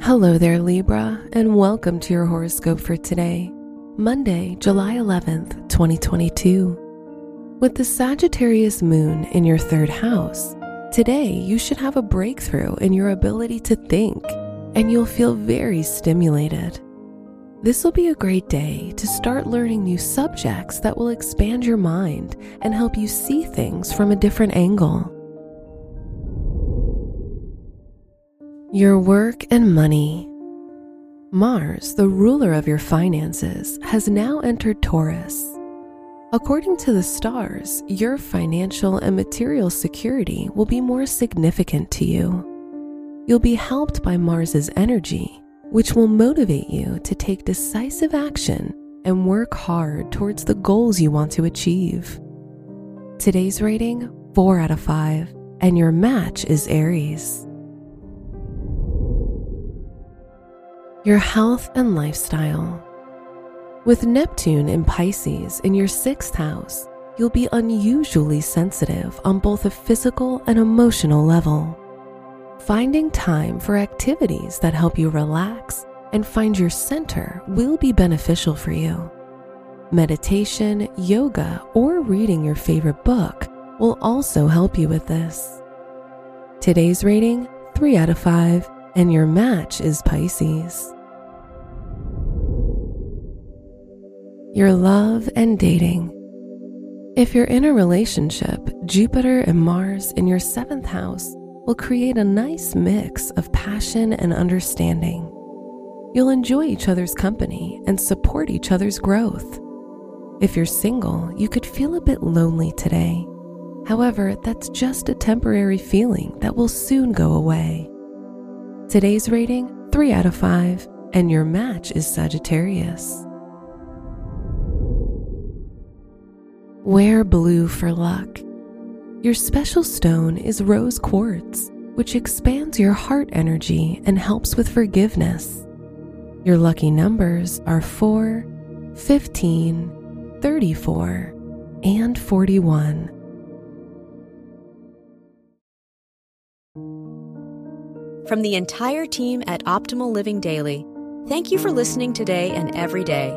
Hello there, Libra, and welcome to your horoscope for today, Monday, July 11th, 2022. With the Sagittarius moon in your third house, today you should have a breakthrough in your ability to think, and you'll feel very stimulated. This will be a great day to start learning new subjects that will expand your mind and help you see things from a different angle. Your work and money. Mars, the ruler of your finances, has now entered Taurus. According to the stars, your financial and material security will be more significant to you. You'll be helped by Mars's energy, which will motivate you to take decisive action and work hard towards the goals you want to achieve. Today's rating 4 out of 5, and your match is Aries. Your health and lifestyle. With Neptune in Pisces in your sixth house, you'll be unusually sensitive on both a physical and emotional level. Finding time for activities that help you relax and find your center will be beneficial for you. Meditation, yoga, or reading your favorite book will also help you with this. Today's rating 3 out of 5, and your match is Pisces. Your love and dating. If you're in a relationship, Jupiter and Mars in your seventh house will create a nice mix of passion and understanding. You'll enjoy each other's company and support each other's growth. If you're single, you could feel a bit lonely today. However, that's just a temporary feeling that will soon go away. Today's rating 3 out of 5, and your match is Sagittarius. Wear blue for luck. Your special stone is rose quartz, which expands your heart energy and helps with forgiveness. Your lucky numbers are 4, 15, 34, and 41. From the entire team at Optimal Living Daily, thank you for listening today and every day